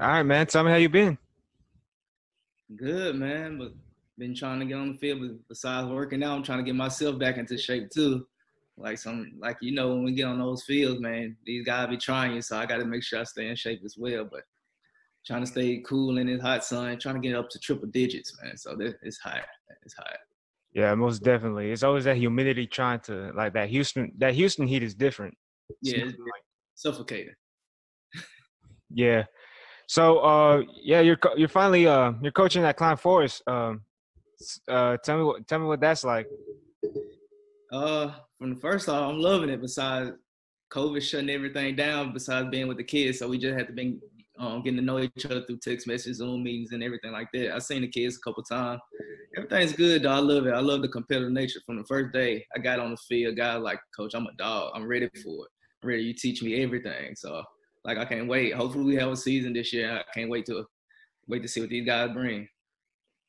All right, man. Tell me how you been. Good, man. But been trying to get on the field. But besides working out, I'm trying to get myself back into shape too. Like some, like you know, when we get on those fields, man, these guys be trying you. So I got to make sure I stay in shape as well. But trying to stay cool in this hot sun, trying to get up to triple digits, man. So it's hot. It's hot. Yeah, most definitely. It's always that humidity trying to like that Houston. That Houston heat is different. Yeah, it's suffocating. yeah. So uh, yeah, you're you're finally uh you're coaching at Klein Forest. Um, uh, tell me what tell me what that's like. Uh, from the first off, I'm loving it. Besides COVID shutting everything down, besides being with the kids, so we just had to be um, getting to know each other through text messages, Zoom meetings, and everything like that. I've seen the kids a couple times. Everything's good, though. I love it. I love the competitive nature. From the first day I got on the field, guy like, Coach, I'm a dog. I'm ready for it. I'm ready. You teach me everything. So, like, I can't wait. Hopefully, we have a season this year. I can't wait to wait to see what these guys bring.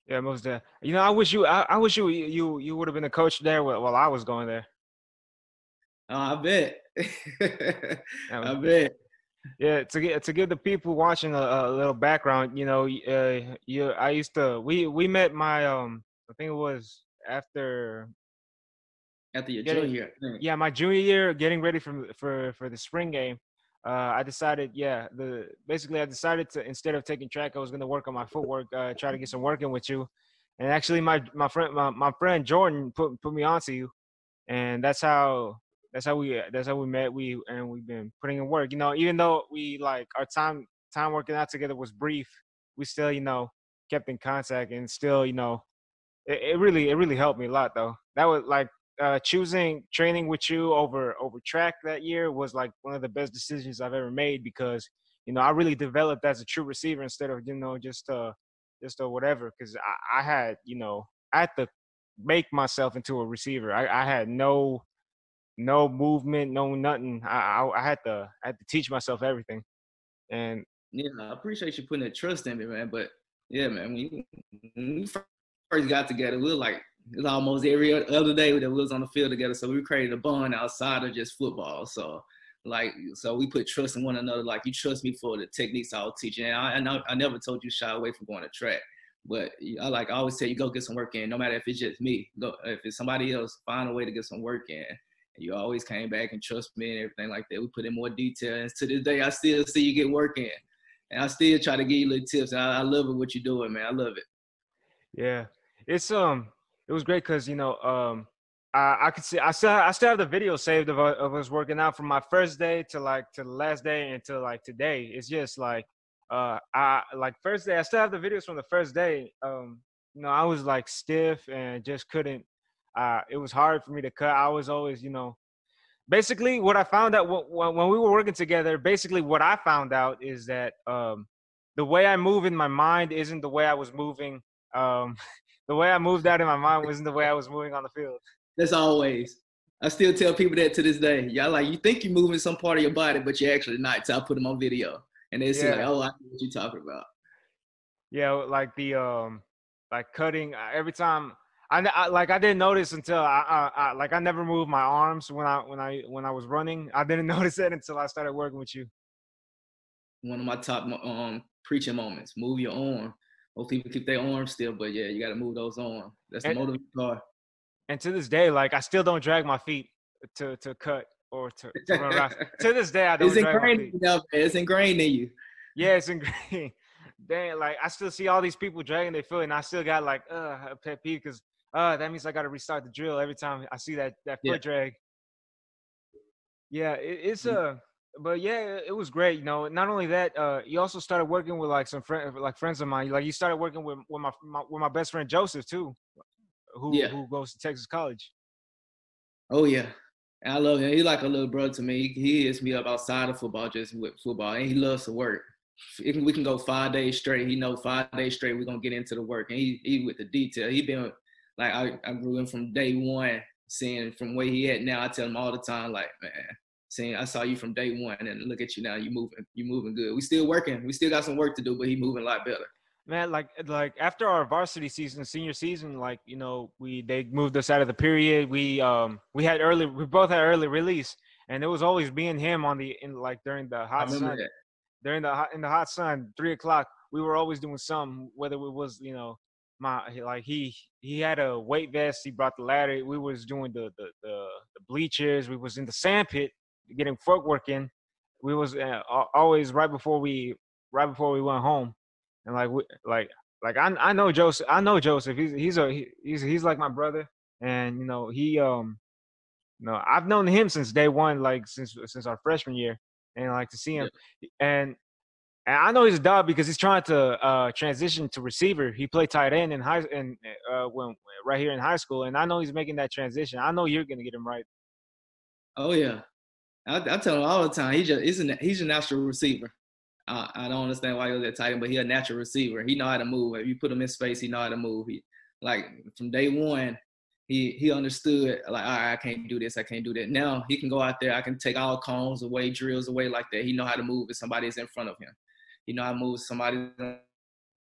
Yeah, most of You know, I wish you. I, I wish you. You you would have been a coach there while I was going there. Oh, I bet. I bet yeah to get to give the people watching a, a little background you know uh, you i used to we we met my um i think it was after after your getting, junior year yeah my junior year getting ready for for for the spring game uh, I decided, yeah, the basically I decided to instead of taking track, I was going to work on my footwork, uh, try to get some work in with you. And actually, my my friend my, my friend Jordan put put me onto you, and that's how that's how we that's how we met. We and we've been putting in work. You know, even though we like our time time working out together was brief, we still you know kept in contact and still you know it, it really it really helped me a lot though. That was like uh, choosing training with you over over track that year was like one of the best decisions I've ever made because you know I really developed as a true receiver instead of you know just uh just a whatever because I, I had you know I had to make myself into a receiver. I, I had no no movement, no nothing. I, I, I had to I had to teach myself everything. And yeah, I appreciate you putting that trust in me, man. But yeah, man, when, you, when we first got together, we were like it was almost every other day that we was on the field together. So we created a bond outside of just football. So like so we put trust in one another. Like you trust me for the techniques I was teaching. And I, I I never told you shy away from going to track. But I like I always tell you go get some work in, no matter if it's just me. Go if it's somebody else, find a way to get some work in And you always came back and trust me and everything like that. We put in more detail. And to this day, I still see you get work in. And I still try to give you little tips. I, I love it what you're doing, man. I love it. Yeah. It's um it was great because you know, um I, I could see I still I still have the video saved of, of us working out from my first day to like to the last day until like today. It's just like uh I like first day I still have the videos from the first day. Um, you know, I was like stiff and just couldn't uh, it was hard for me to cut. I was always, you know, basically what I found out when, when we were working together. Basically, what I found out is that um, the way I move in my mind isn't the way I was moving. Um, the way I moved out in my mind wasn't the way I was moving on the field. That's always. I still tell people that to this day. Y'all like you think you're moving some part of your body, but you're actually not. So I put them on video, and they say, like, "Oh, I know what you're talking about." Yeah, like the um, like cutting. Every time I, I, like I didn't notice until I, I, I, like I never moved my arms when I when I when I was running. I didn't notice it until I started working with you. One of my top um preaching moments: move your arm. Most people keep their arms still, but yeah, you got to move those arms. That's the motivator. car. And to this day, like I still don't drag my feet to to cut or to, to run around. to this day, I don't. It's ingrained in you. It's ingrained in you. Yeah, it's ingrained. Dang, like I still see all these people dragging their foot, and I still got like uh, a pet peeve because uh, that means I got to restart the drill every time I see that that foot yeah. drag. Yeah, it, it's a. But yeah, it was great. You know, not only that, uh, you also started working with like some friend, like friends of mine. Like you started working with with my, my with my best friend Joseph too, who yeah. who goes to Texas College. Oh yeah, I love him. He's like a little brother to me. He hits me up outside of football, just with football, and he loves to work. If we can go five days straight, he know five days straight we're gonna get into the work, and he he with the detail. He been like I, I grew him from day one, seeing from where he at now. I tell him all the time, like, man, seeing I saw you from day one and look at you now, you moving, you moving good. We still working. We still got some work to do, but he moving a lot better. Man, like like after our varsity season, senior season, like, you know, we they moved us out of the period. We um we had early we both had early release and it was always being him on the in like during the hot sun. That. during the hot, in the hot sun, three o'clock, we were always doing something. Whether it was you know my like he he had a weight vest. He brought the ladder. We was doing the the the, the bleachers. We was in the sand pit getting footwork in. We was uh, always right before we right before we went home, and like we, like like I I know Joseph. I know Joseph. He's he's a he, he's he's like my brother, and you know he um, you know I've known him since day one, like since since our freshman year, and like to see him, and and I know he's a dog because he's trying to uh, transition to receiver. He played tight end in high and uh, when right here in high school, and I know he's making that transition. I know you're gonna get him right. Oh yeah, I, I tell him all the time. He just he's a he's a natural receiver. I, I don't understand why he was that tight end, but he's a natural receiver. He know how to move. If you put him in space, he know how to move. He like from day one, he he understood like all right, I can't do this, I can't do that. Now he can go out there. I can take all cones away, drills away like that. He know how to move if somebody is in front of him. He know how to move somebody on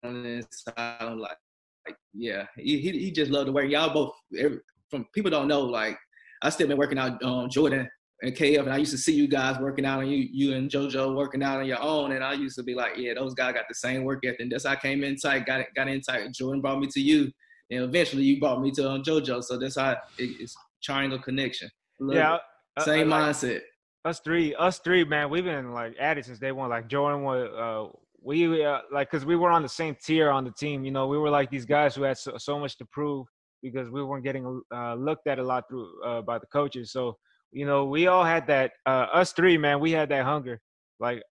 the inside. Like, like yeah, he, he he just loved to work. Y'all both every, from people don't know like I still been working out um, Jordan and KF, and I used to see you guys working out, and you you and JoJo working out on your own, and I used to be like, yeah, those guys got the same work ethic. And that's how I came in tight, got it, got in tight. Jordan brought me to you, and eventually you brought me to um, JoJo. So that's how it, it's triangle connection. Love yeah, same mindset. Us three, us three, man, we've been like at it since day one. Like Jordan was, uh, we uh, like because we were on the same tier on the team. You know, we were like these guys who had so, so much to prove because we weren't getting uh, looked at a lot through uh, by the coaches. So you know, we all had that. Uh, us three, man, we had that hunger. Like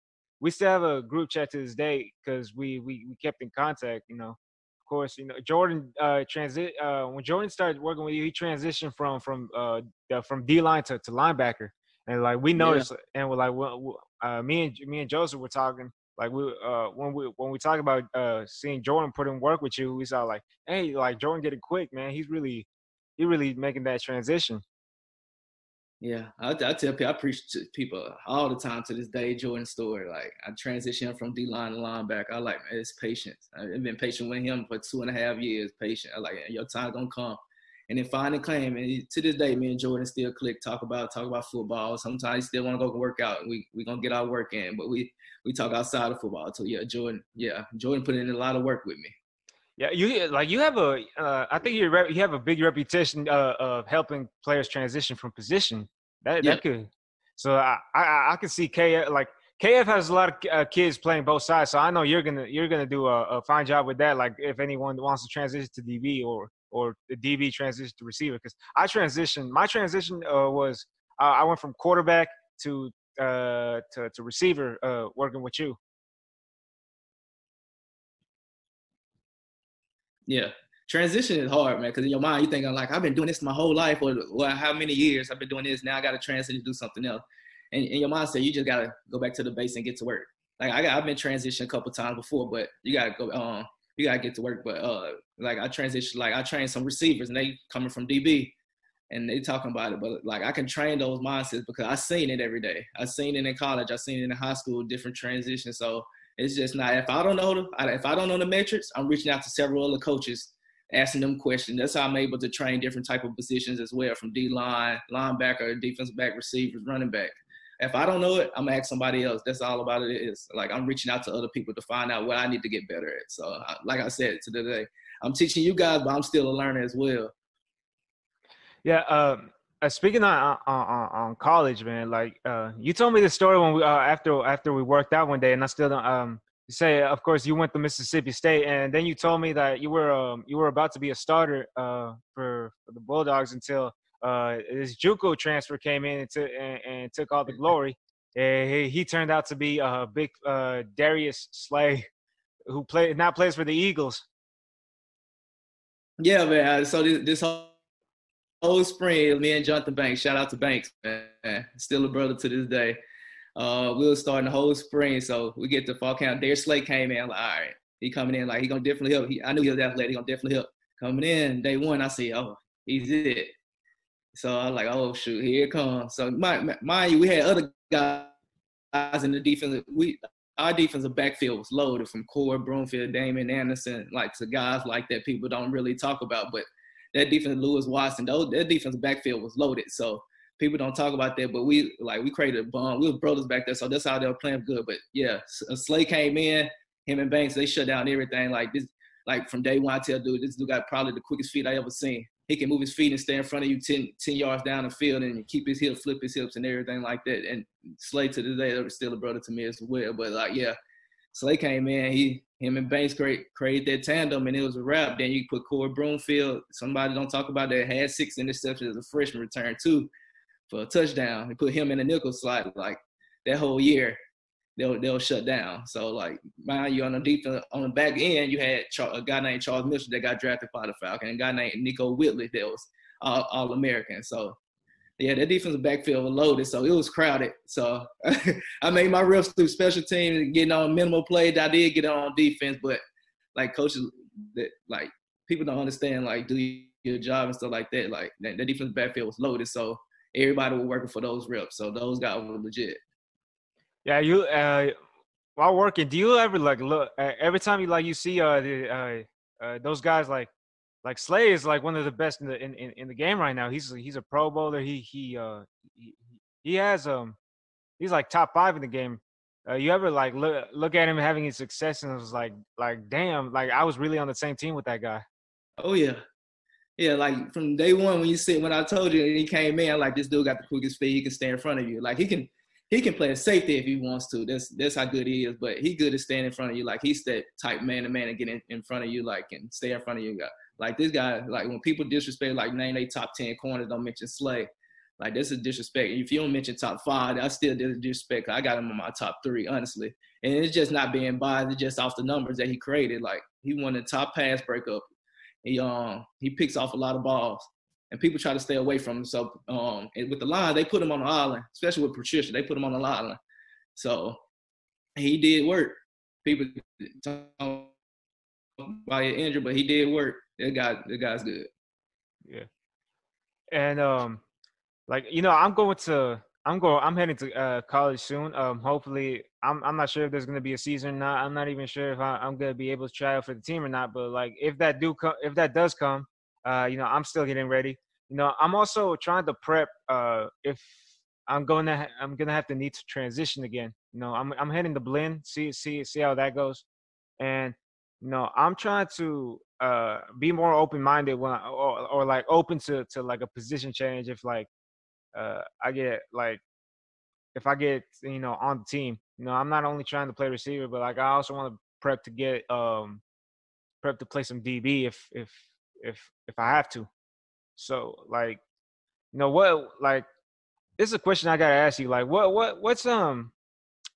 we still have a group chat to this day because we, we we kept in contact. You know, of course, you know Jordan uh, transit uh, when Jordan started working with you, he transitioned from from uh from D line to, to linebacker, and like we noticed, yeah. and we're like, well, uh, me and me and Joseph were talking. Like we uh when we when we talk about uh seeing Jordan put in work with you, we saw like, hey, like Jordan it quick, man. He's really he really making that transition. Yeah, I, I tell people, I preach to people all the time to this day, Jordan story. Like I transitioned from D line to linebacker. I like, man, it's patience. I've been patient with him for two and a half years. Patient. I like, your time gonna come. And then finally claim, and to this day, me and Jordan still click, talk about talk about football. Sometimes still want to go work out. We we gonna get our work in, but we we talk outside of football. So yeah, Jordan, yeah, Jordan put in a lot of work with me. Yeah, you like you have a. Uh, I think you you have a big reputation uh, of helping players transition from position. That yeah. that could. So I I, I can see KF like KF has a lot of uh, kids playing both sides. So I know you're gonna you're gonna do a, a, fine job with that. Like if anyone wants to transition to DB or or the DB transition to receiver, because I transitioned. My transition uh, was uh, I went from quarterback to uh, to to receiver uh, working with you. Yeah. Transition is hard, man, because in your mind, you're thinking, like, I've been doing this my whole life, or, how many years I've been doing this. Now I got to transition to do something else. And in your mindset, you just got to go back to the base and get to work. Like, I got, I've been transitioned a couple times before, but you got to go, um, you got to get to work. But, uh, like, I transitioned, like, I trained some receivers, and they coming from DB and they talking about it, but like I can train those mindsets because I seen it every day. I seen it in college. I seen it in high school, different transitions. So it's just not. If I don't know the, if I don't know the metrics, I'm reaching out to several other coaches, asking them questions. That's how I'm able to train different type of positions as well, from D line, linebacker, defensive back, receivers, running back. If I don't know it, I'm ask somebody else. That's all about it is. Like I'm reaching out to other people to find out what I need to get better at. So, like I said today, I'm teaching you guys, but I'm still a learner as well. Yeah. Um, uh, speaking on, on, on college, man, like uh, you told me the story when we uh, after after we worked out one day, and I still don't. Um, say, of course, you went to Mississippi State, and then you told me that you were um, you were about to be a starter uh, for, for the Bulldogs until uh, this JUCO transfer came in and, t- and, and took all the glory. And he, he turned out to be a big uh, Darius Slay, who played now plays for the Eagles. Yeah, man. So this, this whole whole spring, me and Johnthan Banks, shout out to Banks, man, still a brother to this day. Uh, we were starting the whole spring, so we get to fall camp. Darius Slay came in, like, all right, he coming in, like he gonna definitely help. He, I knew he was athletic, he gonna definitely help. Coming in day one, I see, oh, he's it. So I was like, oh shoot, here it comes. So mind, mind you, we had other guys in the defense. We our defensive backfield was loaded from Corey, Broomfield, Damon Anderson, like to guys like that people don't really talk about, but that defense, Lewis Watson, those, that defense backfield was loaded. So people don't talk about that, but we like we created a bond. We were brothers back there, so that's how they were playing good. But yeah, uh, Slay came in, him and Banks, they shut down everything. Like this, like from day one, I tell dude, this dude got probably the quickest feet I ever seen. He can move his feet and stay in front of you 10, 10 yards down the field and keep his hips, flip his hips and everything like that. And Slay to this day, was still a brother to me as well. But like, yeah, Slay came in, he him and Banks create, created that tandem and it was a wrap. Then you put Corey Broomfield, somebody don't talk about that, had six interceptions as a freshman return too for a touchdown. They put him in the nickel slot like that whole year. They'll they'll shut down. So like mind you on the defense uh, on the back end, you had a guy named Charles Mitchell that got drafted by the Falcon, and a guy named Nickoe Whitley that was all, all American. So yeah, that defensive backfield was loaded, so it was crowded. So I made my reps through special teams, getting on minimal plays. I did get on defense, but like coaches, that like people don't understand like do your job and stuff like that. Like that, that defensive backfield was loaded, so everybody was working for those reps. So those guys were legit. Yeah, you uh, while working, do you ever like look uh, every time you like you see uh the uh, uh those guys like like Slay is like one of the best in the in, in, in the game right now. He's he's a Pro Bowler. He he uh he, he has um he's like top five in the game. Uh, you ever like look look at him having his success and it was like like damn like I was really on the same team with that guy. Oh yeah, yeah, like from day one when you see when I told you and he came in, like this dude got the quickest feet, he can stay in front of you. Like he can he can play a safety if he wants to. That's that's how good he is. But he good at staying in front of you. Like he's that type man to man and get in, in front of you, like and stay in front of you. Like this guy, like when people disrespect, like name they top ten corners, don't mention Slay. Like this is disrespect. If you don't mention top five, I still disrespect. I got him on my top three, honestly. And it's just not being biased. It's just off the numbers that he created. Like he won the top pass breakup he um he picks off a lot of balls, and people try to stay away from him. So um with the Lions, they put him on the island, especially with Patricia. They put him on the island. So he did work. People talk about injured, but he did work. That guy, that guy's good. Yeah, and um, like you know, I'm going to I'm going. I'm heading to uh, college soon. Um, hopefully, I'm. I'm not sure if there's to be a season or not. I'm not even sure if I, am to be able to try out for the team or not. But like, if that do come, if that does come, uh, you know, I'm still getting ready. You know, I'm also trying to prep. Uh, if I'm going to, ha- I'm to have to need to transition again. You know, I'm. I'm heading to Blinn. See, see, see how that goes. And you know, I'm trying to uh be more open minded when, I, or, or like open to to like a position change if like uh, I get like if I get you know on the team, you know, I'm not only trying to play receiver, but like I also want to prep to get um prep to play some DB if if if if I have to. So like, you know what like this is a question I gotta ask you. Like what what what's um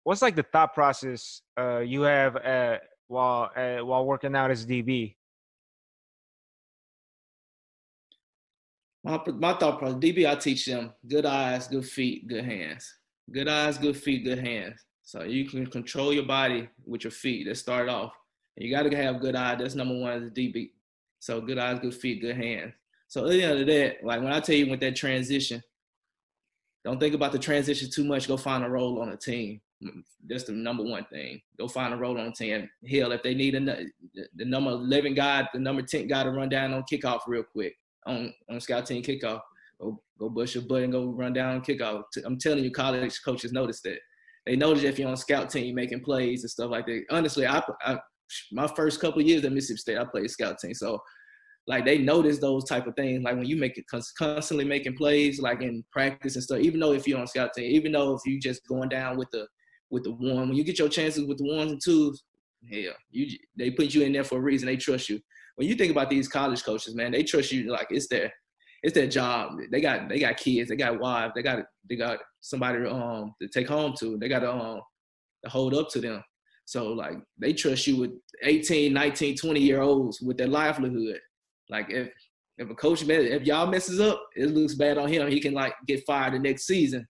what's like the thought process uh you have at while while working out as DB? My, my thought process, DB, I teach them good eyes, good feet, good hands. Good eyes, good feet, good hands. So you can control your body with your feet. Let's start off. You got to have good eyes. That's number one is DB. So good eyes, good feet, good hands. So at the end of that, like when I tell you with that transition, don't think about the transition too much. Go find a role on a team. That's the number one thing. Go find a role on a team. Hell, if they need a, the number 11 guy, the number 10 guy to run down on kickoff real quick on on scout team kickoff. Go go bust your butt and go run down kickoff. I'm telling you, college coaches notice that. They notice if you're on scout team making plays and stuff like that. Honestly, I, I my first couple years at Mississippi State, I played scout team, so like they notice those type of things. Like when you make it constantly making plays, like in practice and stuff. Even though if you're on scout team, even though if you just going down with the with the one, when you get your chances with the ones and twos, hell, you they put you in there for a reason. They trust you when you think about these college coaches, man, they trust you like it's their it's their job. They got they got kids, they got wives, they got they got somebody um to take home to. They got to um to hold up to them. So like they trust you with 18, 19, 20 year olds with their livelihood. Like if if a coach if y'all messes up, it looks bad on him. He can like get fired the next season.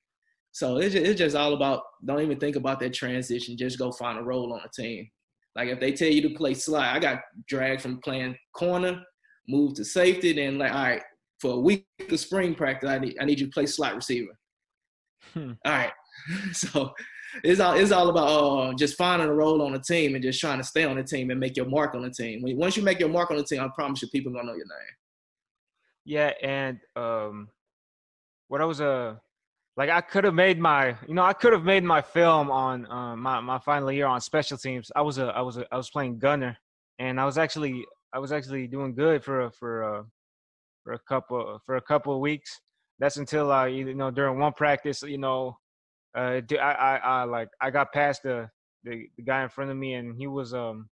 So it's just, it's just all about don't even think about that transition. Just go find a role on a team. Like if they tell you to play slide, I got dragged from playing corner, moved to safety, then like, all right, for a week of spring practice, I need I need you to play slot receiver. Hmm. All right. so it's all it's all about uh, just finding a role on the team and just trying to stay on the team and make your mark on the team. When, once you make your mark on the team, I promise you, people gonna know your name. Yeah, and um, what I was uh like I could have made my you know I could have made my film on uh, my my final year on special teams. I was a I was a, I was playing gunner, and I was actually I was actually doing good for a, for a, for a couple for a couple of weeks. That's until I you know during one practice you know uh I I, I like I got past the, the the guy in front of me and he was um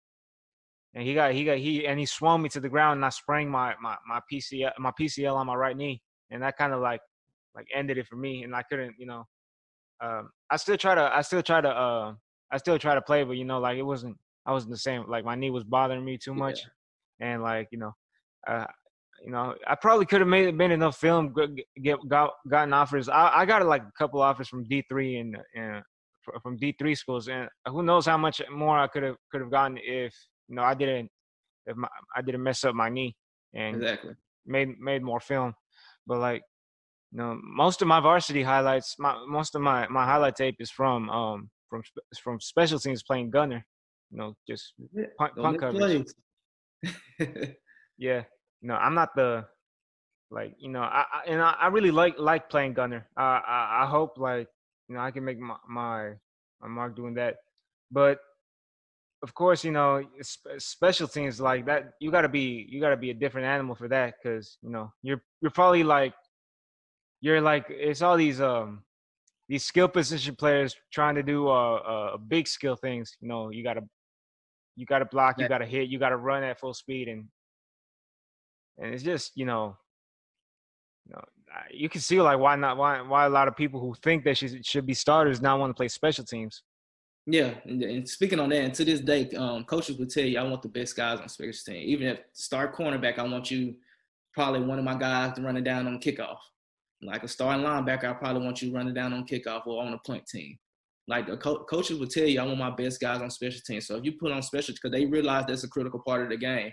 and he got he got he and he swung me to the ground and I sprained my my my PCL my PCL on my right knee and that kind of like like ended it for me and I couldn't you know um I still try to I still try to uh I still try to play but you know like it wasn't I wasn't the same like my knee was bothering me too much yeah. and like you know uh you know I probably could have made been enough film get got gotten offers I I got like a couple offers from D3 and and from D3 schools and who knows how much more I could have could have gotten if you know, I didn't if my, I didn't mess up my knee and exactly made made more film. But like, you know, most of my varsity highlights, my most of my my highlight tape is from um from from special teams playing gunner. You know, just punt, punt coverage. yeah, no, I'm not the like you know, I, I and I, I, really like like playing gunner. Uh, I I hope like you know I can make my my, my mark doing that. But of course, you know, special teams like that, you gotta be you gotta be a different animal for that, because you know you're you're probably like you're like it's all these um these skill position players trying to do uh, uh big skill things. You know, you gotta you gotta block, you gotta hit, you gotta run at full speed, and and it's just you know you know you can see like why not why why a lot of people who think that should should be starters now want to play special teams yeah, and, speaking on that, and to this day, um, coaches will tell you, I want the best guys on special team. Even if start cornerback, I want you probably one of my guys to run it down on kickoff. Like a starting linebacker, I probably want you running down on kickoff or on a punt team. Like the co- coaches will tell you, I want my best guys on special teams. So if you put on special, because they realize that's a critical part of the game.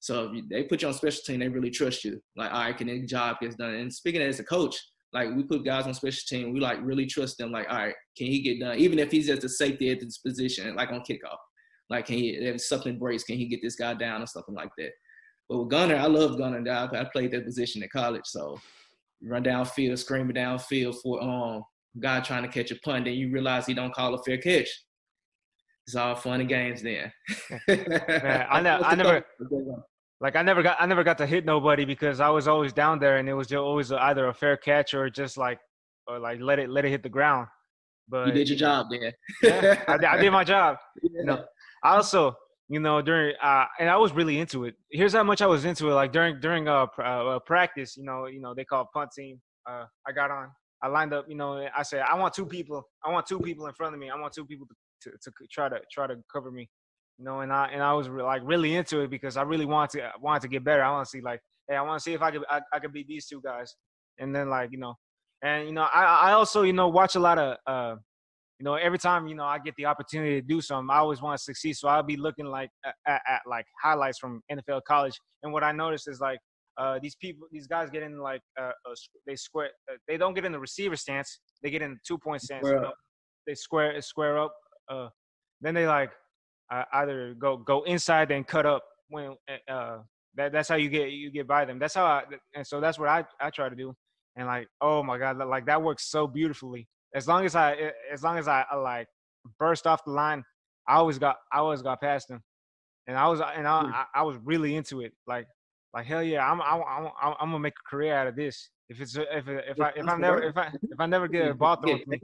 So if you, they put you on special team, they really trust you. Like, all right, can the job gets done? And speaking as a coach, like we put guys on special team, we like really trust them. Like, all right, can he get done? Even if he's at the safety at this position, like on kickoff, like can he if something breaks, can he get this guy down or something like that? But with Gunner, I love Gunner. I played that position in college, so run downfield, screaming downfield for um guy trying to catch a punt, then you realize he don't call a fair catch. It's all fun and games then. Man, I, ne- I never like I never got I never got to hit nobody because I was always down there and it was just always either a fair catch or just like or like let it let it hit the ground. But you did your job, man. yeah, I, I, did my job. Yeah. You know, I also you know during uh and I was really into it. Here's how much I was into it. Like during during uh, uh practice, you know, you know they call punt team. Uh, I got on. I lined up. You know, I said I want two people. I want two people in front of me. I want two people to, to, to try to try to cover me you know, and I and I was re- like really into it because I really wanted to wanted to get better. I want to see like, hey, I want to see if I could I, I could beat these two guys, and then like you know, and you know, I I also you know watch a lot of uh, you know, every time you know I get the opportunity to do something, I always want to succeed. So I'll be looking like at, at, at like highlights from NFL college, and what I noticed is like uh, these people, these guys get in like uh, uh, they square, uh, they don't get in the receiver stance, they get in the two point stance. You know? They square square up. Uh, then they like uh, either go go inside and cut up when eh, uh, that that's how you get you get by them. That's how I and so that's what I I try to do. And like oh my god, like that works so beautifully. As long as I as long as I, I like burst off the line, I always got I always got past him, And I was uh, and I, hmm. I, I was really into it. Like like hell yeah, I'm I'm I'm, I'm gonna make a career out of this. If it's uh, if if I if I never if I if I never get a ball thrown to me,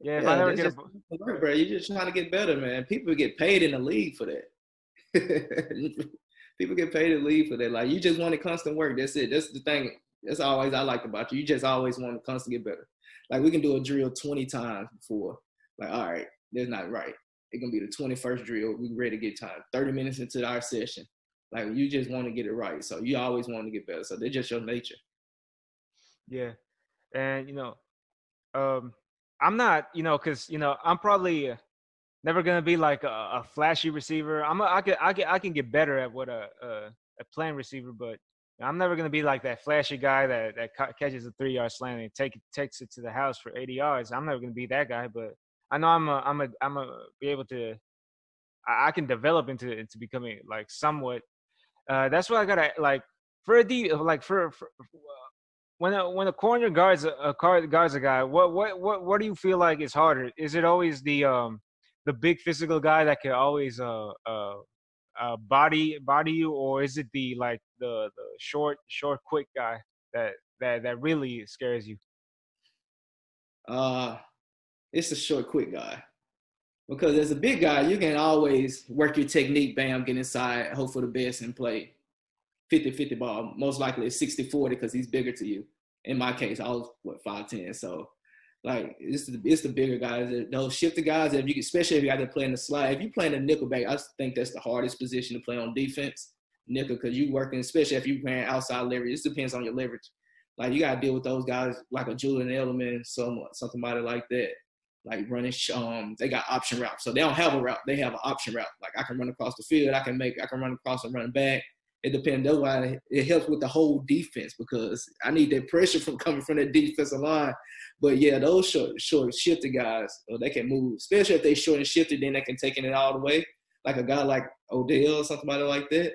yeah, if yeah, I never get a work, bro, you're just trying to get better, man. People get paid in the league for that. People get paid in the league for that. Like you just want a constant work. That's it. That's the thing. That's always I like about you. You just always want to constantly get better. Like we can do a drill 20 times before. Like, all right, that's not right. It's gonna be the 21st drill. We ready to get time. 30 minutes into our session. Like you just want to get it right. So you always want to get better. So they're just your nature. Yeah. And you know, um, I'm not, you know, because you know I'm probably never gonna be like a, a flashy receiver. I'm a, I can I can I can get better at what a a, a playing receiver, but I'm never gonna be like that flashy guy that that catches a three yard slant and take takes it to the house for 80 yards. I'm never gonna be that guy, but I know I'm a I'm a I'm a be able to I, I can develop into into becoming like somewhat. Uh, that's what I gotta like for a D like for, for when a, when a corner guards a, a guards a guy, what what what what do you feel like is harder? Is it always the um the big physical guy that can always uh uh, uh body body you, or is it the like the the short short quick guy that that that really scares you? Uh, it's the short quick guy because as a big guy, you can always work your technique, bam, get inside, hope for the best, and play 50 50 ball. Most likely it's 60 40 because he's bigger to you. In my case, I was what 5'10. So like it's the it's the bigger guys, those shifter guys. If you especially if you got to play in the slide, if you play in the nickel back, I think that's the hardest position to play on defense, nickel, because you working, especially if you playing outside leverage. It depends on your leverage. Like you gotta deal with those guys like a Julian Edelman, some somebody like that. Like running, um, they got option routes, so they don't have a route. They have an option route. Like I can run across the field, I can make, I can run across and run back it depends. That's why it helps with the whole defense because I need that pressure from coming from that defensive line. But yeah, those short, short shifted guys, uh, they can move, especially if they short and shifted, then they can take it all the way. Like a guy like Odell or somebody like that,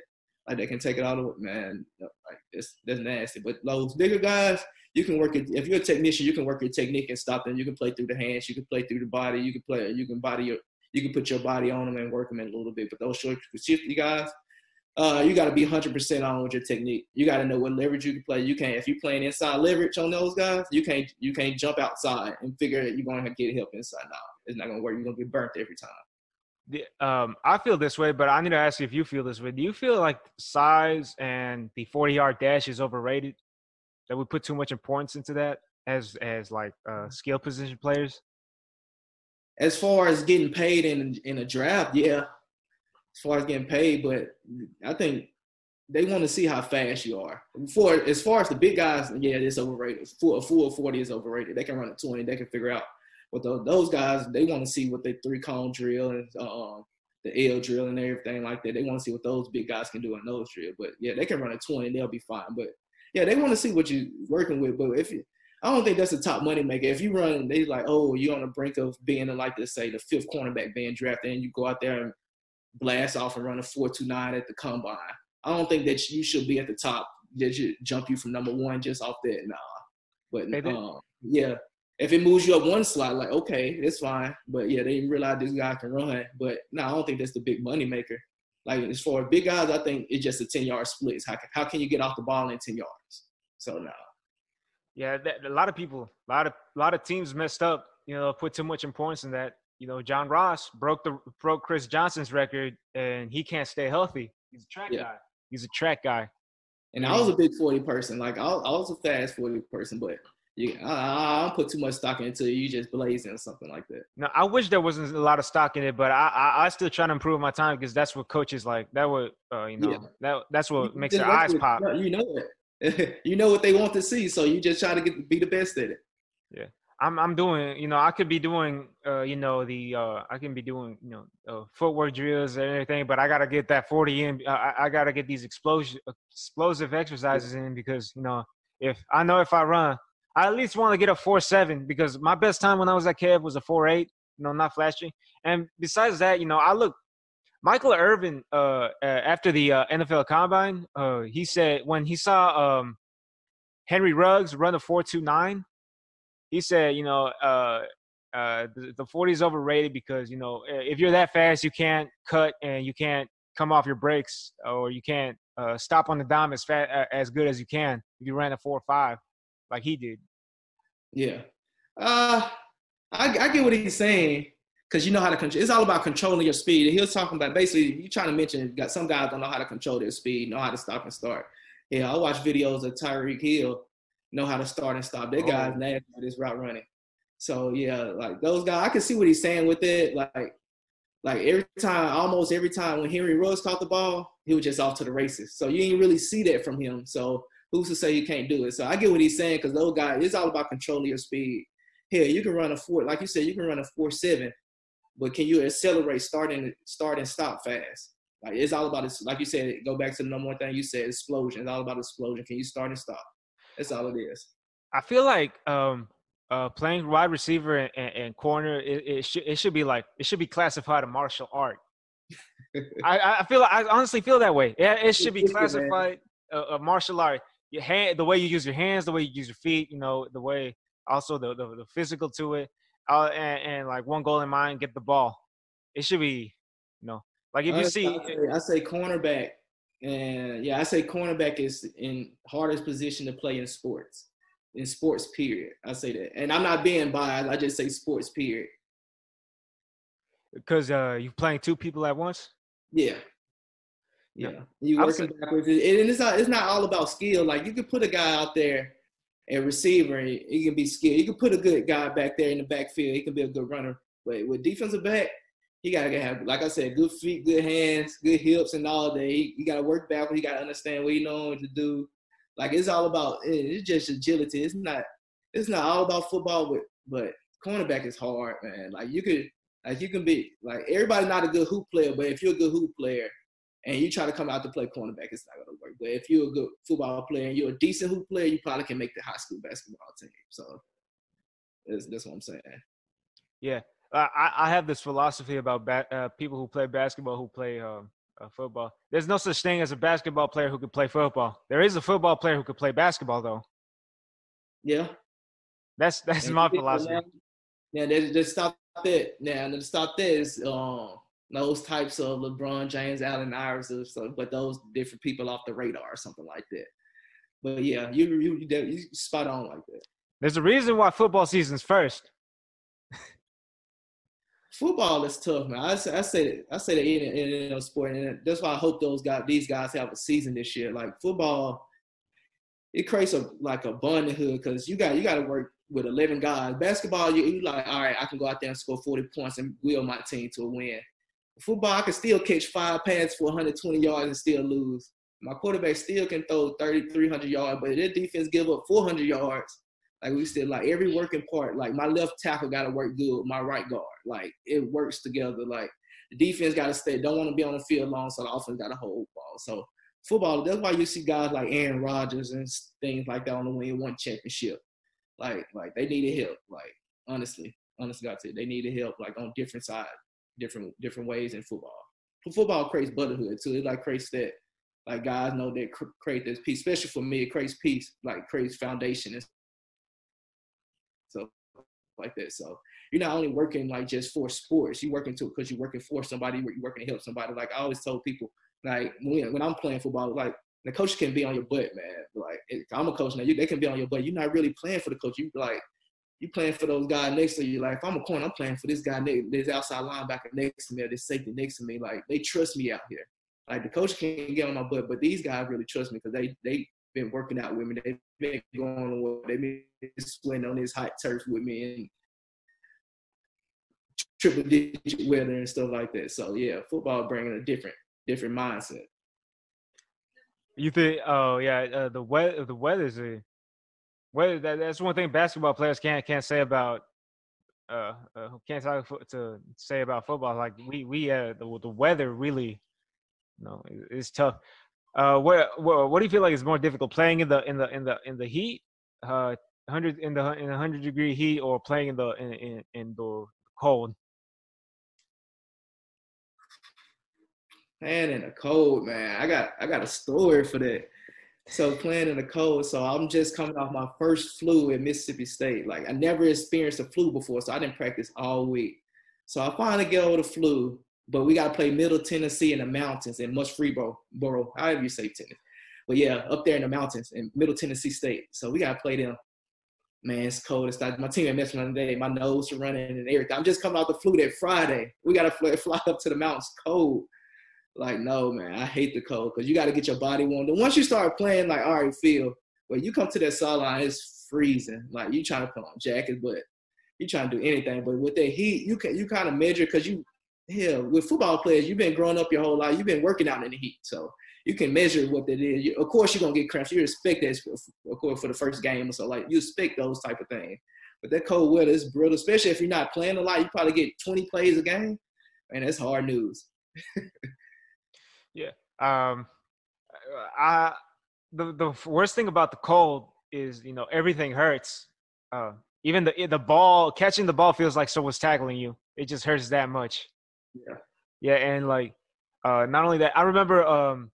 like they can take it all the way. Man, like that's that's nasty. But those bigger guys, you can work it. If you're a technician, you can work your technique and stop them. You can play through the hands. You can play through the body. You can play. You can body your. You can put your body on them and work them in a little bit. But those short shifty guys, uh, you got to be 100% on with your technique. You got to know what leverage you can play. You can't if you're playing inside leverage on those guys, you can't you can't jump outside and figure that you're going to get help inside. Now it's not going to work. You're going to get burnt every time. The, um, I feel this way, but I need to ask you if you feel this way. Do you feel like size and the 40 yard dash is overrated? That we put too much importance into that as as like uh, skill position players. As far as getting paid in in a draft, yeah, as far as getting paid, but I think they want to see how fast you are. For as far as the big guys, yeah, it's overrated. Full, a full 40 is overrated. They can run a 20. They can figure out But the, those guys. They want to see what the three cone drill and uh, the L drill and everything like that. They want to see what those big guys can do in those drill. But yeah, they can run a 20. They'll be fine. But yeah, they want to see what you're working with. But if you, I don't think that's a top money maker. If you run, they like, oh, you're on the brink of being like, let's say, the fifth cornerback being drafted, and you go out there and blast off and run a 4.29 at the combine. I don't think that you should be at the top. That should jump you from number one just off that. Nah. But um, yeah, if it moves you up one slot, like okay, it's fine. But yeah, they realize this guy can run. But no, I don't think that's the big money maker. Like as far as big guys, I think it's just a 10 yard split. How can, how can you get off the ball in 10 yards? So now. Yeah, that, a lot of people, a lot of a lot of teams messed up. You know, put too much importance in that you know, John Ross broke the broke Chris Johnson's record, and he can't stay healthy. He's a track yeah. guy. He's a track guy. And I was a big forty person. Like I, I was a fast forty person, but you, I, I, don't put too much stock into it. You just blazing or something like that. No, I wish there wasn't a lot of stock in it, but I, I, I still try to improve my time because that's what coaches like. That would, uh, you know, yeah. that that's what you makes their eyes with, pop. You know it. you know what they want to see, so you just try to get be the best at it. Yeah. I'm I'm doing you know I could be doing uh you know the uh I can be doing you know uh, footwork drills and everything but I gotta get that 40 in I, I gotta get these explosion explosive exercises in because you know if I know if I run I at least want to get a four seven because my best time when I was at Kev was a four eight you know not flashy. And besides that you know I look Michael Irvin uh after the uh, NFL Combine uh he said when he saw um Henry Ruggs run a four two nine he said, you know, uh, uh, the, the 40 is overrated because you know if you're that fast, you can't cut and you can't come off your brakes or you can't uh, stop on the dime as fast as good as you can if you ran a four or five like he did. Yeah, uh, I, I get what he's saying because you know how to control. It's all about controlling your speed. he was talking about basically you trying to mention got some guys don't know how to control their speed, know how to stop and start. Yeah, I watch videos of Tyreek Hill know how to start and stop. That oh. guy's nasty this route running. So yeah, like those guys, I can see what he's saying with it. Like, like every time, almost every time when Henry Ruggs caught the ball, he was just off to the races. So you didn't really see that from him. So who's to say you can't do it? So I get what he's saying because those guys, it's all about controlling your speed. Here, you can run a four, like you said, you can run a four seven, but can you accelerate, starting, start and stop fast? Like it's all about this. Like you said, go back to the number one thing you said, explosion. It's all about explosion. Can you start and stop? That's all it is. I feel like um, uh, playing wide receiver and, and, and corner, it, it, should it should be like it should be classified a martial art. I, I feel I honestly feel that way. Yeah, it should be classified a, a martial art. your hand, the way you use your hands, the way you use your feet, you know, the way also the the, the physical to it, uh, and, and like one goal in mind, get the ball. It should be, you know, like if you see, I say, I say cornerback, and yeah, I say cornerback is in hardest position to play in sports, in sports period. I say that, and I'm not being biased. I just say sports period. Because uh, you playing two people at once. Yeah. Yeah, you working backwards, and it's not it's not all about skill. Like you could put a guy out there, a receiver, and he can be skilled. You can put a good guy back there in the backfield. He can be a good runner. But with defensive back, he gotta have, like I said, good feet, good hands, good hips, and all that. He, he gotta work backwards. He gotta understand what he knows to do. Like it's all about it's just agility. It's not it's not all about football, but but cornerback is hard, man. Like you could like you can be like everybody not a good hoop player, but if you're a good hoop player and you try to come out to play cornerback, it's not gonna work. But if you're a good football player and you're a decent hoop player, you probably can make the high school basketball team. So that's, that's what I'm saying. Yeah, I, I have this philosophy about ba- uh, people who play basketball who play um, uh, football. There's no such thing as a basketball player who can play football. There is a football player who could play basketball, though. Yeah, that's that's and my philosophy. Yeah, they just stop that. Now, to stop that is um, those types of LeBron James, Allen Iverson, so, but those different people off the radar or something like that. But yeah, you you you, you spot on like that. There's a reason why football season's first. Football is tough, man. I say I say I say the in, in, sport, and that's why I hope those guys, these guys, have a season this year. Like football, it creates a like a bonding hood because you got you got to work with 11 guys. Basketball, you, you like, all right, I can go out there and score 40 points and wheel my team to a win. Football, I can still catch five passes for 120 yards and still lose. My quarterback still can throw 30, 300 yards, but if their defense give up 400 yards. Like we said, like every working part. Like my left tackle got to work good my right guard. Like it works together. Like the defense got to stay. Don't want to be on the field long, so the offense got to hold ball. So football. That's why you see guys like Aaron Rodgers and things like that on the win one championship. Like like they needed help. Like honestly, honestly, got to they needed help. Like on different sides, different different ways in football. Football creates brotherhood too. It like creates that. Like guys know that create this peace, especially for me. It creates peace, like creates foundation and like that. So you're not only working like just for sports, you're working to it because you're working for somebody, you're working to help somebody. Like I always told people, like when, when I'm playing football, like the coach can be on your butt, man. Like I'm a coach now, you, they can be on your butt. You're not really playing for the coach. You like you playing for those guys next to you. Like if I'm a corner, I'm playing for this guy, this outside linebacker next to me, or this safety next to me. Like they trust me out here. Like the coach can't get on my butt, but these guys really trust me because they they been working out with me. They've been going, they've been sweating on this hot turf with me and triple digit weather and stuff like that. So yeah, football bringing a different different mindset. You think? Oh yeah, uh, the weather. The weather's a weather. That, that's one thing basketball players can't can't say about. Uh, uh can't talk to say about football. Like we we uh the the weather really, you know, it's tough. Uh, what, what what do you feel like is more difficult, playing in the in the in the in the heat, uh, hundred in the in hundred degree heat, or playing in the in in, in the cold? Playing in the cold, man. I got I got a story for that. So playing in the cold. So I'm just coming off my first flu at Mississippi State. Like I never experienced a flu before, so I didn't practice all week. So I finally get over the flu, but we got to play Middle Tennessee in the mountains in Murfreesboro, Borough, however you say Tennessee. But yeah, up there in the mountains in Middle Tennessee State. So we got to play them. Man, it's cold. It's like my team messed with day. My nose running and everything. I'm just coming out the flu that Friday. We got to fly, fly up to the mountains cold. Like, no, man, I hate the cold because you got to get your body warm. And once you start playing, like, all right, feel, when you come to that sideline, it's freezing. Like, you trying to put on jackets, but you trying to do anything. But with that heat, you can you kind of measure because you hell, with football players, you've been growing up your whole life. You've been working out in the heat, so you can measure what that is. You, of course, you're gonna get cramps. You expect that, of course, for the first game. or So like you expect those type of things. But that cold weather is brutal, especially if you're not playing a lot. You probably get 20 plays a game, and that's hard news. yeah. Um. I the the worst thing about the cold is you know everything hurts. Uh, even the the ball catching the ball feels like someone's tackling you. It just hurts that much. Yeah. Yeah, and like uh not only that, I remember um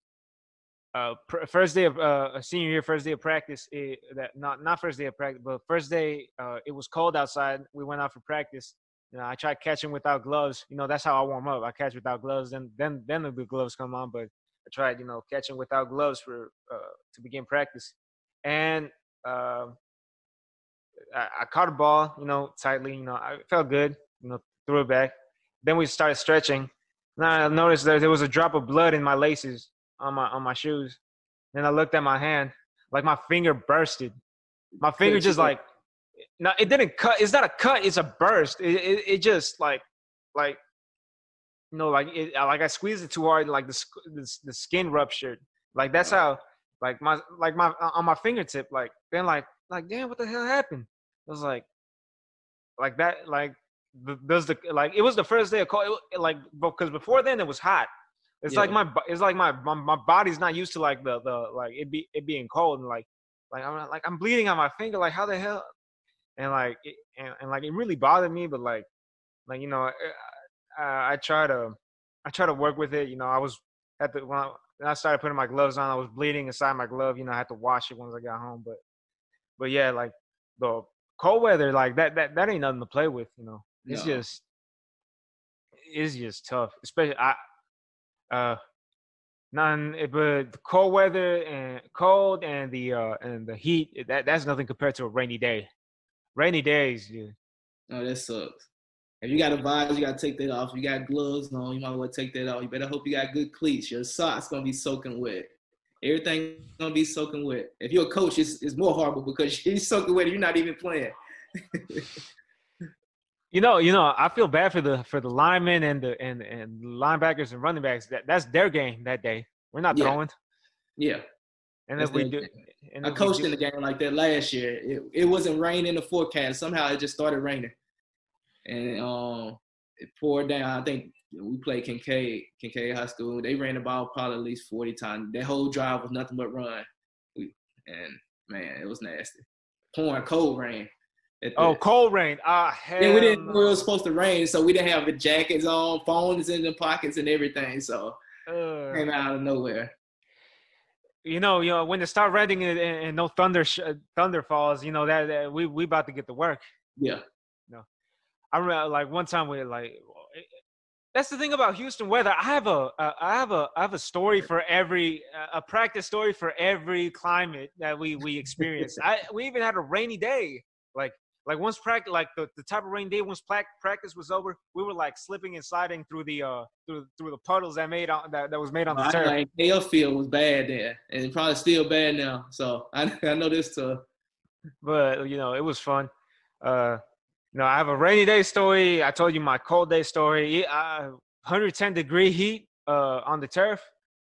uh, pr- first day of uh, senior year, first day of practice. It, that not not first day of practice, but first day. Uh, it was cold outside. We went out for practice. You know, I tried catching without gloves. You know, that's how I warm up. I catch without gloves, then then then the gloves come on. But I tried, you know, catching without gloves for uh, to begin practice, and uh, I, I caught a ball, you know, tightly. You know, I felt good. You know, threw it back. Then we started stretching. And I noticed that there was a drop of blood in my laces on my on my shoes. Then I looked at my hand, like my finger bursted. My finger just like, no, it didn't cut. It's not a cut. It's a burst. It it, it just like, like, you know, like it, like I squeezed it too hard, like the the, the skin ruptured. Like that's how, like my like my on my fingertip. Like then like like damn, what the hell happened? It was like, like that, like does the like it was the first day of cold, it, like because before then it was hot. It's yeah. like my it's like my, my my body's not used to like the the like it be it being cold and like like I'm like I'm bleeding on my finger like how the hell and like it, and, and like it really bothered me but like like you know I, I, I try to I try to work with it you know I was at the when I, when I started putting my gloves on I was bleeding inside my glove you know I had to wash it once I got home but but yeah like the cold weather like that that that ain't nothing to play with you know it's no. just it's just tough especially I uh, none, eh, but the cold weather and cold and the uh and the heat eh, that that's nothing compared to a rainy day. Rainy days, yeah. Oh, that sucks. If you got a visor, you gotta take that off. If you got gloves on, you might want to take that off. You better hope you got good cleats. Your socks gonna be soaking wet. Everything gonna be soaking wet. If you're a coach, it's, it's more horrible because you're soaking wet. You're not even playing. You know, you know, I feel bad for the for the linemen and the and and linebackers and running backs. That that's their game that day. We're not yeah. throwing. Yeah. And if we do, I coached do, in a game like that last year. It, it wasn't raining in the forecast. Somehow it just started raining, and um, it poured down. I think we played Kincaid, Kincaid High School. They ran the ball probably at least forty times. That whole drive was nothing but run. We, and man, it was nasty. Pouring cold rain. Oh, cold rain. Ah, hell we didn't know it was supposed to rain, so we didn't have the jackets on, phones in the pockets and everything. So uh, came out of nowhere. You know, you know, when it start raining and, and no thunder sh- thunder falls, you know that, that, we we about to get to work. Yeah. You know, I remember like one time we like. That's the thing about Houston weather. I have a, a I have a I have a story for every a practice story for every climate that we we experience. I we even had a rainy day. Like like once practice, like the, the type of rain day, once practice was over, we were like slipping and sliding through the uh through through the puddles that made on that, that was made on the I turf. Like Hale field was bad there, and probably still bad now. So I I know this too. But you know, it was fun. Uh, you know, I have a rainy day story. I told you my cold day story. Uh, 110 degree heat uh on the turf.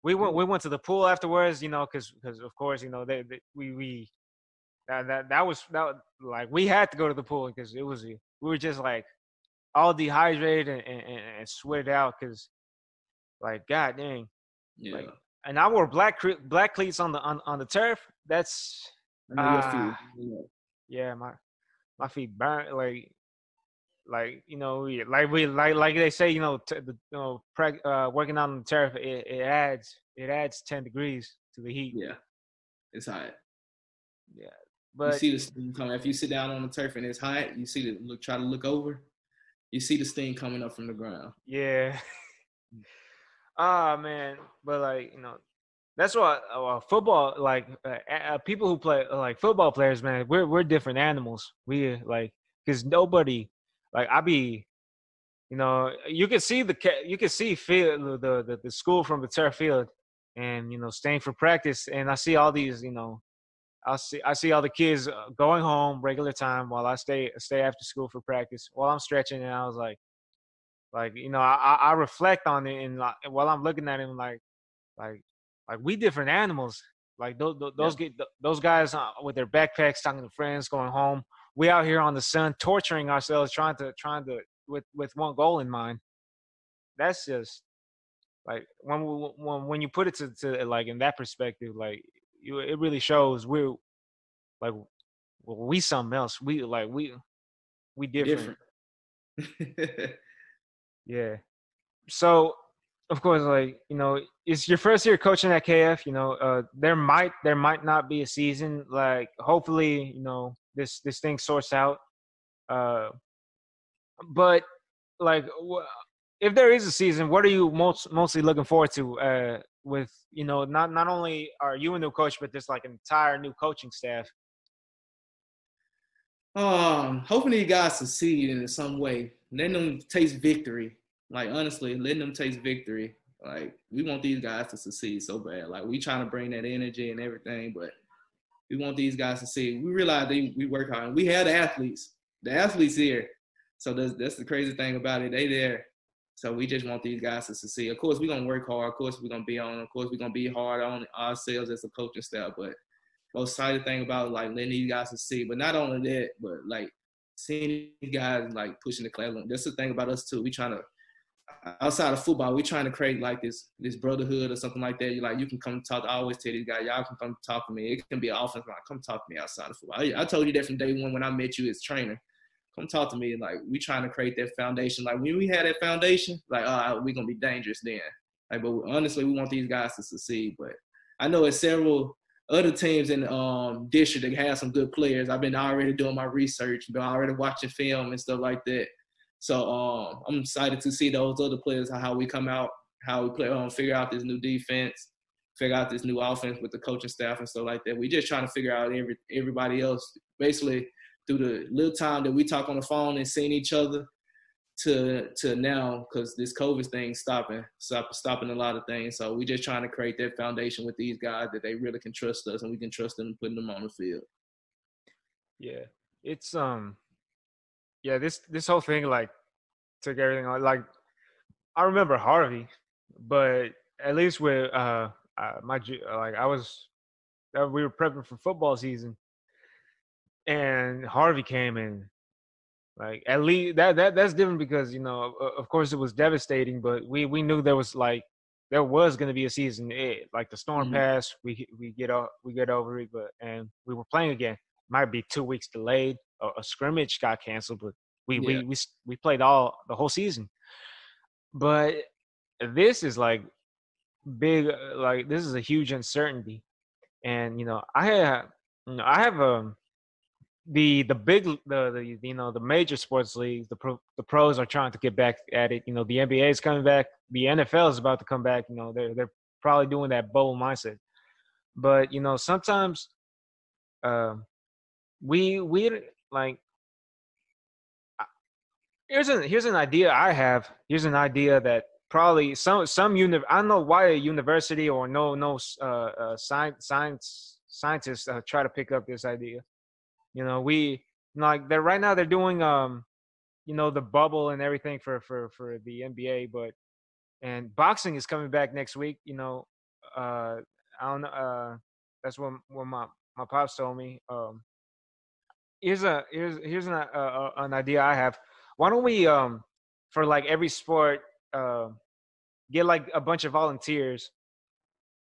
We went we went to the pool afterwards. You know, because because of course you know they, they we we that that that was that like we had to go to the pool because it was we were just like all dehydrated and, and, and sweated out because like god dang yeah like, and I wore black black cleats on the on, on the turf. That's uh, yeah, my my feet burn like like you know like we like like they say you know t- the, you know pre- uh, working on the turf it, it adds it adds ten degrees to the heat. Yeah, it's hot. Yeah, but you see the steam coming. If you sit down on the turf and it's hot, you see the look. Try to look over. You see the steam coming up from the ground. Yeah. Ah oh, man, but like you know, that's why uh, football. Like uh, uh, people who play like football players, man, we're we're different animals. We like because nobody like I be. You know, you can see the you can see field the, the the school from the turf field, and you know, staying for practice, and I see all these you know I see I see all the kids uh, going home regular time while I stay stay after school for practice. While I'm stretching and I was like like you know I I reflect on it and like, while I'm looking at him like like like we different animals. Like those those yeah. get those guys uh, with their backpacks talking to friends going home. We out here on the sun torturing ourselves trying to trying to with with one goal in mind. That's just like when we, when when you put it to, to like in that perspective like you, it really shows we're like well, we something else. We like we we different. different. yeah. So of course, like you know, it's your first year coaching at KF. You know, uh, there might there might not be a season. Like, hopefully, you know, this this thing sorts out. Uh, but like, if there is a season, what are you most mostly looking forward to? Uh, with you know, not not only are you a new coach, but there's like an entire new coaching staff. Um, hoping you guys succeed in some way. Letting them taste victory. Like honestly, letting them taste victory. Like we want these guys to succeed so bad. Like we trying to bring that energy and everything, but we want these guys to see. We realize they we work hard. We the athletes. The athletes here. So that's that's the crazy thing about it. They there. So we just want these guys to succeed. Of course, we're gonna work hard. Of course, we're gonna be on. Of course, we're gonna be hard on ourselves as a coaching staff. But most exciting thing about like letting these guys succeed. But not only that, but like seeing these guys like pushing the class. That's the thing about us too. We trying to outside of football, we trying to create like this this brotherhood or something like that. You like you can come talk. I always tell these guys, y'all can come talk to me. It can be an offense like come talk to me outside of football. I, I told you that from day one when I met you as trainer. Come talk to me. Like we trying to create that foundation. Like when we had that foundation, like oh, we gonna be dangerous then. Like, but honestly, we want these guys to succeed. But I know it's several other teams in um, district that have some good players. I've been already doing my research, been already watching film and stuff like that. So um, I'm excited to see those other players how we come out, how we play, um, figure out this new defense, figure out this new offense with the coaching staff and stuff like that. We just trying to figure out every everybody else basically through the little time that we talk on the phone and seeing each other to to now because this COVID thing stopping stop, stopping a lot of things. So we're just trying to create that foundation with these guys that they really can trust us and we can trust them putting them on the field. Yeah, it's um yeah, this this whole thing like took everything on. Like I remember Harvey, but at least with uh, uh my like I was uh, we were prepping for football season, and Harvey came in. Like at least that that that's different because you know of course it was devastating, but we we knew there was like there was going to be a season. It, like the storm mm-hmm. passed, we we get up we get over it, but and we were playing again. Might be two weeks delayed a, a scrimmage got canceled, but we, yeah. we we we played all the whole season. But this is like big, uh, like this is a huge uncertainty, and you know I have you know, I have a um, the the big the, the you know the major sports leagues the pro, the pros are trying to get back at it you know the NBA is coming back the NFL is about to come back you know they're they're probably doing that bubble mindset but you know sometimes uh, we we like here's an here's an idea I have. Here's an idea that probably some some uni- I don't know why a university or no no uh, uh, science science scientists uh, try to pick up this idea. You know, we like they're right now they're doing um you know the bubble and everything for for for the NBA, but and boxing is coming back next week. You know, uh I don't. Uh, that's what what my my pops told me. Um, here's a here's here's an uh, uh, an idea I have. Why don't we um for like every sport uh, get like a bunch of volunteers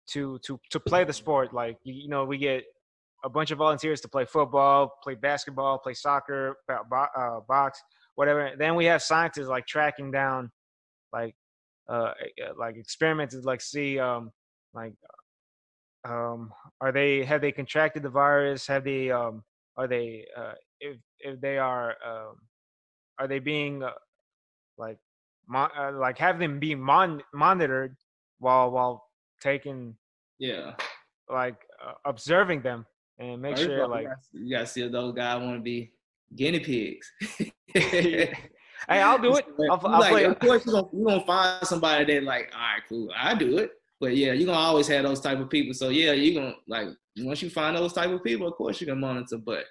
to to to play the sport. Like you, you know, we get a bunch of volunteers to play football, play basketball, play soccer, uh, box, whatever. Then we have scientists like tracking down, like, uh, like experimented, like see, um, like, um, are they have they contracted the virus? Have they um, are they uh, if if they are um, are they being uh, like mo- uh, like have them being mon- monitored while while taking yeah like uh, observing them and make First sure like you gotta see those guys want to be guinea pigs. hey, I'll do it. I'll, I'll like, play. Of course, you're gonna, you're gonna find somebody that like, all right, cool, I do it. But yeah, you're gonna always have those type of people. So yeah, you're gonna like once you find those type of people, of course you can monitor. But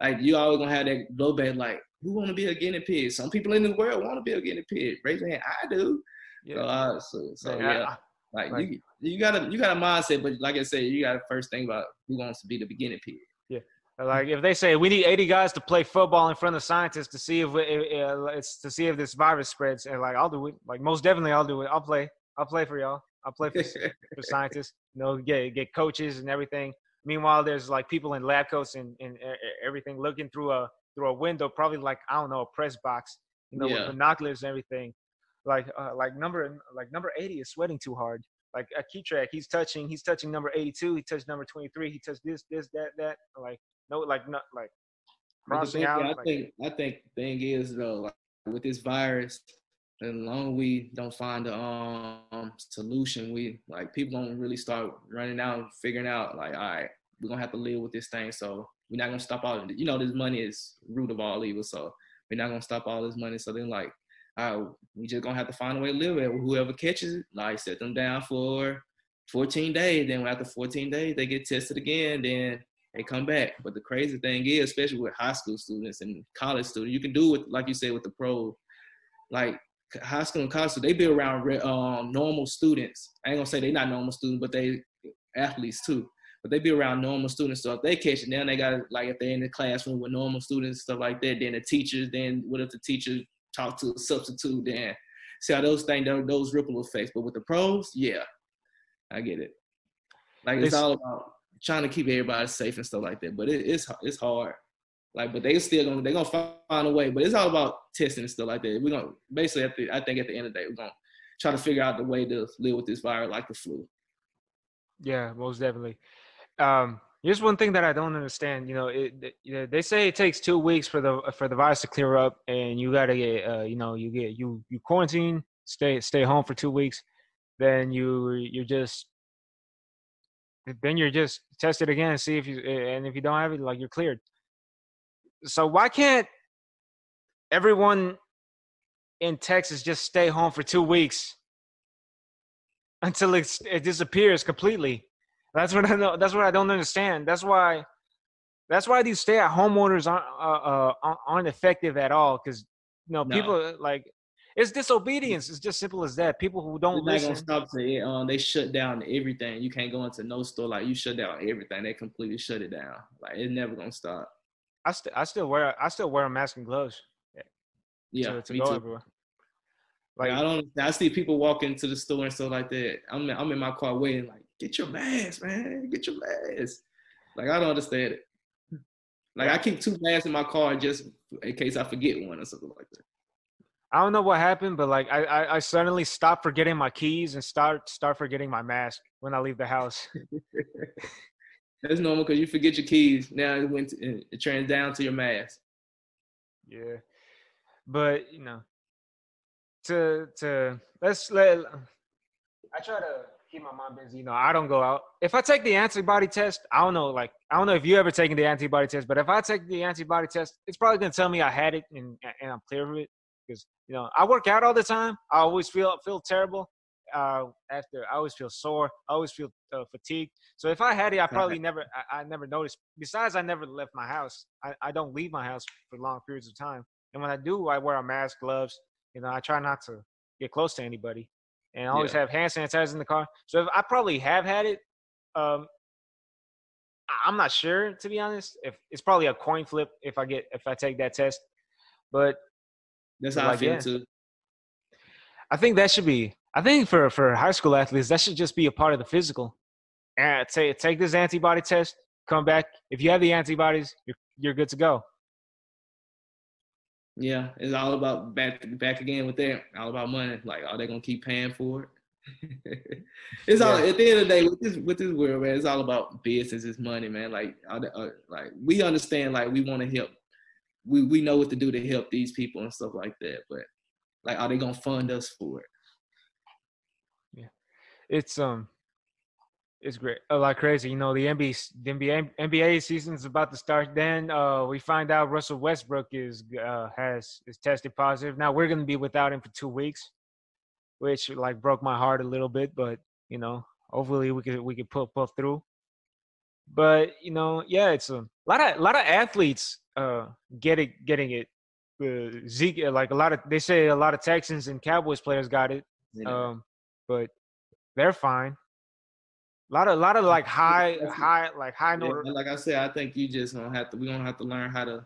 like you always gonna have that low bed like, who want to be a guinea pig? Some people in the world want to be a guinea pig. Raise your hand. I do. Yeah. So, uh, so, so yeah. yeah. Like, like, you, you got a you got a mindset, but like I said, you got to first think about who wants to be the beginning pig. Yeah. Like if they say we need 80 guys to play football in front of scientists to see if we, it's to see if this virus spreads, and like I'll do it. Like most definitely, I'll do it. I'll play. I'll play for y'all. I'll play for, for scientists. You know, get get coaches and everything. Meanwhile, there's like people in lab coats and, and everything looking through a through a window, probably like I don't know a press box, you know, yeah. with binoculars and everything. like uh, like number like number 80 is sweating too hard. Like a key track, he's touching he's touching number 82, he touched number 23, he touched this this that that like no like not like crossing thing, out. I like, think I think thing is though, like with this virus, as long as we don't find a um solution, we like people don't really start running out and figuring out like, all right, we're gonna have to live with this thing. So we're not gonna stop all you know, this money is root of all evil. So we're not gonna stop all this money. So then like, right, we just gonna have to find a way to live it. Whoever catches it, like set them down for 14 days. Then after 14 days, they get tested again. Then they come back. But the crazy thing is, especially with high school students and college students, you can do it like you said with the pro, like high school and college, they be around um, normal students. I ain't gonna say they not normal students, but they athletes too. But they be around normal students. So if they catch it, then they got like if they're in the classroom with normal students stuff like that. Then the teachers, then what if the teacher talk to a substitute? Then see how those things, those ripple effects. But with the pros, yeah, I get it. Like it's, it's all about trying to keep everybody safe and stuff like that. But it, it's it's hard. Like, but they still gonna they gonna find a way. But it's all about testing and stuff like that. We're gonna basically at the I think at the end of the day we're gonna try to figure out the way to live with this virus like the flu. Yeah, most definitely. Um, here's one thing that I don't understand. You know, it, it, they say it takes two weeks for the for the virus to clear up, and you gotta get uh, you know you get you you quarantine, stay stay home for two weeks, then you you're just then you're just tested again and see if you and if you don't have it, like you're cleared. So why can't everyone in Texas just stay home for two weeks until it disappears completely? That's what I know. That's what I don't understand. That's why. That's why these stay-at-home orders aren't uh, uh, aren't effective at all. Because you know no. people like it's disobedience. It's just simple as that. People who don't They're listen. Gonna stop to um, they shut down everything. You can't go into no store like you shut down everything. They completely shut it down. Like it's never gonna stop. I still I still wear I still wear a mask and gloves. Yeah, to, to me go too. everywhere. Like I don't. I see people walk into the store and stuff like that. I'm I'm in my car waiting. Like, get your mask, man. Get your mask. Like I don't understand it. Like I keep two masks in my car just in case I forget one or something like that. I don't know what happened, but like I, I, I suddenly stopped forgetting my keys and start start forgetting my mask when I leave the house. That's normal because you forget your keys. Now it went to, it turns down to your mask. Yeah, but you know, to to let's let. I try to keep my mind busy. You know, I don't go out. If I take the antibody test, I don't know. Like I don't know if you ever taken the antibody test, but if I take the antibody test, it's probably gonna tell me I had it and and I'm clear of it because you know I work out all the time. I always feel feel terrible uh, after. I always feel sore. I always feel uh, fatigued. So if I had it, I probably never. I, I, never noticed. Besides, I never left my house. I, I don't leave my house for long periods of time. And when I do, I wear a mask, gloves. You know, I try not to get close to anybody, and I always yeah. have hand sanitizer in the car. So if, I probably have had it. Um, I'm not sure to be honest. If it's probably a coin flip if I get if I take that test, but that's how like, I feel yeah. too. I think that should be I think for for high school athletes, that should just be a part of the physical. And take take this antibody test, come back. If you have the antibodies, you're you're good to go. Yeah, it's all about back back again with that. All about money. Like, are they gonna keep paying for it? it's all at the end of the day with this with this world, man. It's all about business, it's money, man. Like, uh, like we understand, like we want to help. We we know what to do to help these people and stuff like that. But like, are they gonna fund us for it? Yeah, it's um it's great a lot crazy you know the nba the nba nba season is about to start then uh we find out russell westbrook is uh has is tested positive now we're gonna be without him for two weeks which like broke my heart a little bit but you know hopefully we could we could pull pull through but you know yeah it's a lot of a lot of athletes uh getting getting it uh, Zeke, like a lot of they say a lot of Texans and Cowboys players got it. Um, but they're fine. A lot of, a lot of like high, high, like high note. Yeah, like I said, I think you just gonna have to. We're gonna have to learn how to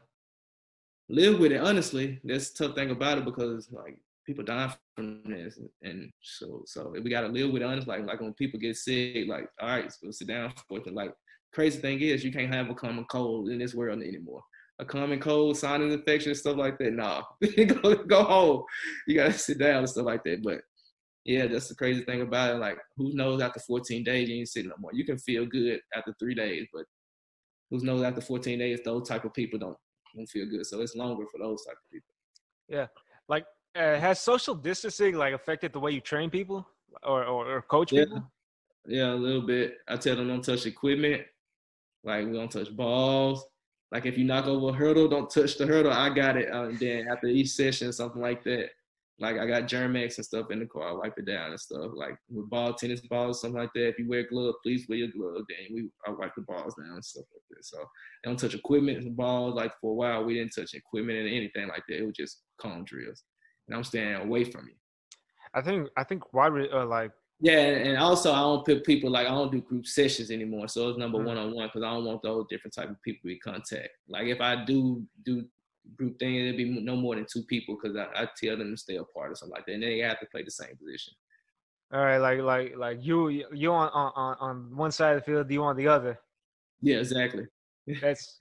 live with it. Honestly, that's the tough thing about it because like people die from this, and so so we gotta live with it. Honestly, like like when people get sick, like all right, so sit down for it. Like crazy thing is, you can't have a common cold in this world anymore. a common cold, sinus infection, stuff like that. Nah, go go home. You gotta sit down and stuff like that. But yeah, that's the crazy thing about it. Like, who knows after 14 days you ain't sick no more. You can feel good after three days, but who knows after 14 days those type of people don't don't feel good. So it's longer for those type of people. Yeah, like uh, has social distancing like affected the way you train people or or, or coach yeah. people? Yeah, a little bit. I tell them don't touch equipment. Like we don't touch balls. Like if you knock over a hurdle, don't touch the hurdle. I got it. Uh, and then after each session, something like that. Like I got Germ-X and stuff in the car. I wipe it down and stuff. Like with ball, tennis balls, something like that. If you wear gloves, please wear your gloves. Then we I wipe the balls down and stuff like that. So they don't touch equipment and balls. Like for a while, we didn't touch equipment and anything like that. It was just cone drills. And I'm staying away from you. I think I think why uh, like yeah, and also I don't put people like I don't do group sessions anymore. So it's number one on one because I don't want those different type of people to contact. Like if I do do group thing, it'd be no more than two people because I, I tell them to stay apart or something like that, and they have to play the same position. All right, like like like you you on on on one side of the field, do you on the other. Yeah, exactly. That's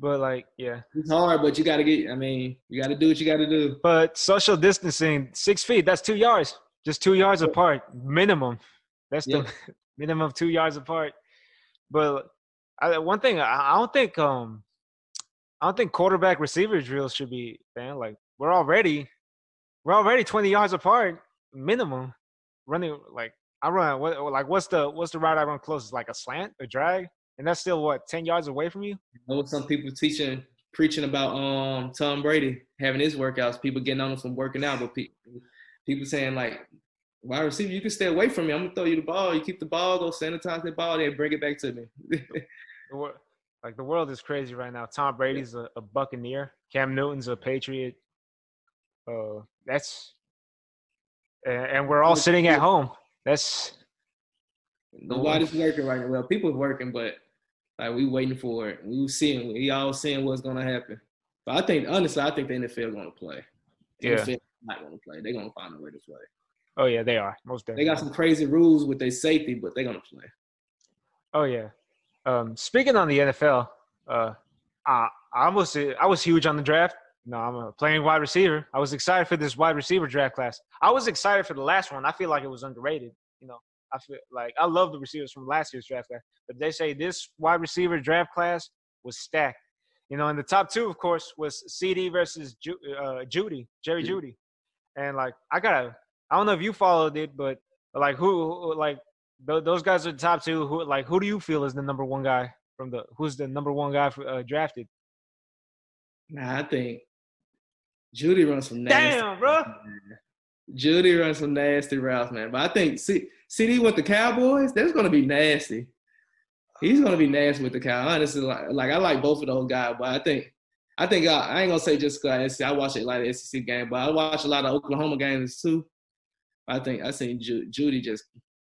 but like yeah, it's hard, but you got to get. I mean, you got to do what you got to do. But social distancing, six feet, that's two yards, just two yards apart, minimum. That's the minimum of two yards apart. But I, one thing, I, I don't think um I don't think quarterback receiver drills should be man. Like we're already we're already 20 yards apart minimum. Running like I run what like what's the what's the route I run closest? Like a slant, a drag, and that's still what 10 yards away from you. I know some people teaching preaching about um Tom Brady having his workouts. People getting on him from working out, but people people saying like wide receiver, you can stay away from me. I'm gonna throw you the ball. You keep the ball, go sanitize the ball, then bring it back to me. Like the world is crazy right now. Tom Brady's a, a Buccaneer. Cam Newton's a Patriot. Uh, that's and, and we're all sitting at home. That's nobody's working right now. Well, people are working, but like we waiting for it. We seeing, we all seeing what's gonna happen. But I think honestly, I think the NFL gonna play. The yeah. NFL not gonna play. They're gonna find a way to play. Oh yeah, they are most definitely. They got some crazy rules with their safety, but they're gonna play. Oh yeah, um, speaking on the NFL, uh, I, I was I was huge on the draft. No, I'm a playing wide receiver. I was excited for this wide receiver draft class. I was excited for the last one. I feel like it was underrated. You know, I feel like I love the receivers from last year's draft class, but they say this wide receiver draft class was stacked. You know, and the top two, of course, was CD versus Ju- uh, Jeudy, Jerry Jeudy, and like I gotta, I don't know if you followed it, but like who, like those guys are the top two. Who like who do you feel is the number one guy from the who's the number one guy for, uh, drafted? Nah, I think Jeudy runs some nasty. Damn, bro. Jeudy runs some nasty routes, man. But I think C- CD with the Cowboys, that's gonna be nasty. He's gonna be nasty with the Cow. Honestly, like, like I like both of those guys, but I think I think I, I ain't gonna say just because I watch a lot of SEC game, but I watch a lot of Oklahoma games too. I think I seen Ju- Jeudy just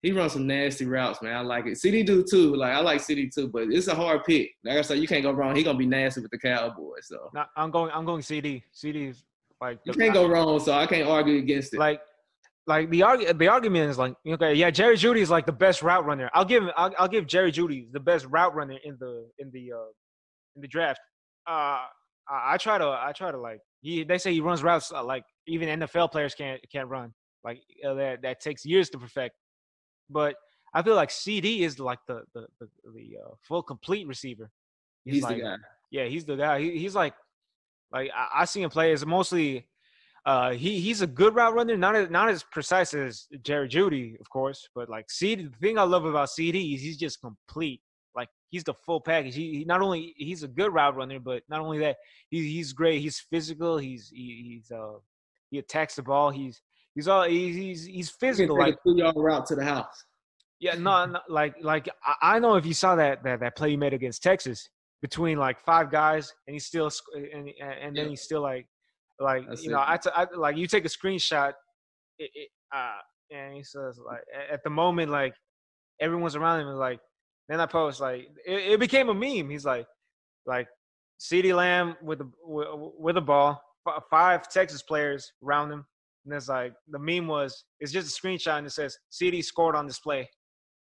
he runs some nasty routes, man. I like it. CD do too. Like I like CD too, but it's a hard pick. Like I said, you can't go wrong. He gonna be nasty with the Cowboys. So no, I'm going. I'm going CD. CD is like you can't go wrong. So I can't argue against it. Like, like the argument. The argument is like, okay, yeah, Jerry Jeudy is like the best route runner. I'll give him. I'll, I'll give Jerry Jeudy the best route runner in the in the uh in the draft. Uh, I, I try to. I try to like. He, they say he runs routes uh, like even NFL players can't can't run. Like uh, that that takes years to perfect. But I feel like CD is like the the the, the uh, full complete receiver. He's, he's like, the guy. Yeah, he's the guy. He, he's like like I, I see him play as mostly. Uh, he he's a good route runner, not as not as precise as Jerry Jeudy, of course, but like CD. The thing I love about CD is he's just complete. Like he's the full package. He, he not only he's a good route runner, but not only that, he, he's great. He's physical. He's he, he's uh he attacks the ball. He's He's all he's he's, he's physical. Like two yard route to the house. Yeah, no, no like like I, I know if you saw that that that play he made against Texas between like five guys, and he's still and and then yeah. he's still like like That's you know I, t- I like you take a screenshot, it, it, uh, and he says like at the moment like everyone's around him like then I post like it, it became a meme. He's like like CeeDee Lamb with the with, with the ball, five Texas players around him, and it's like the meme was it's just a screenshot and it says CD scored on display.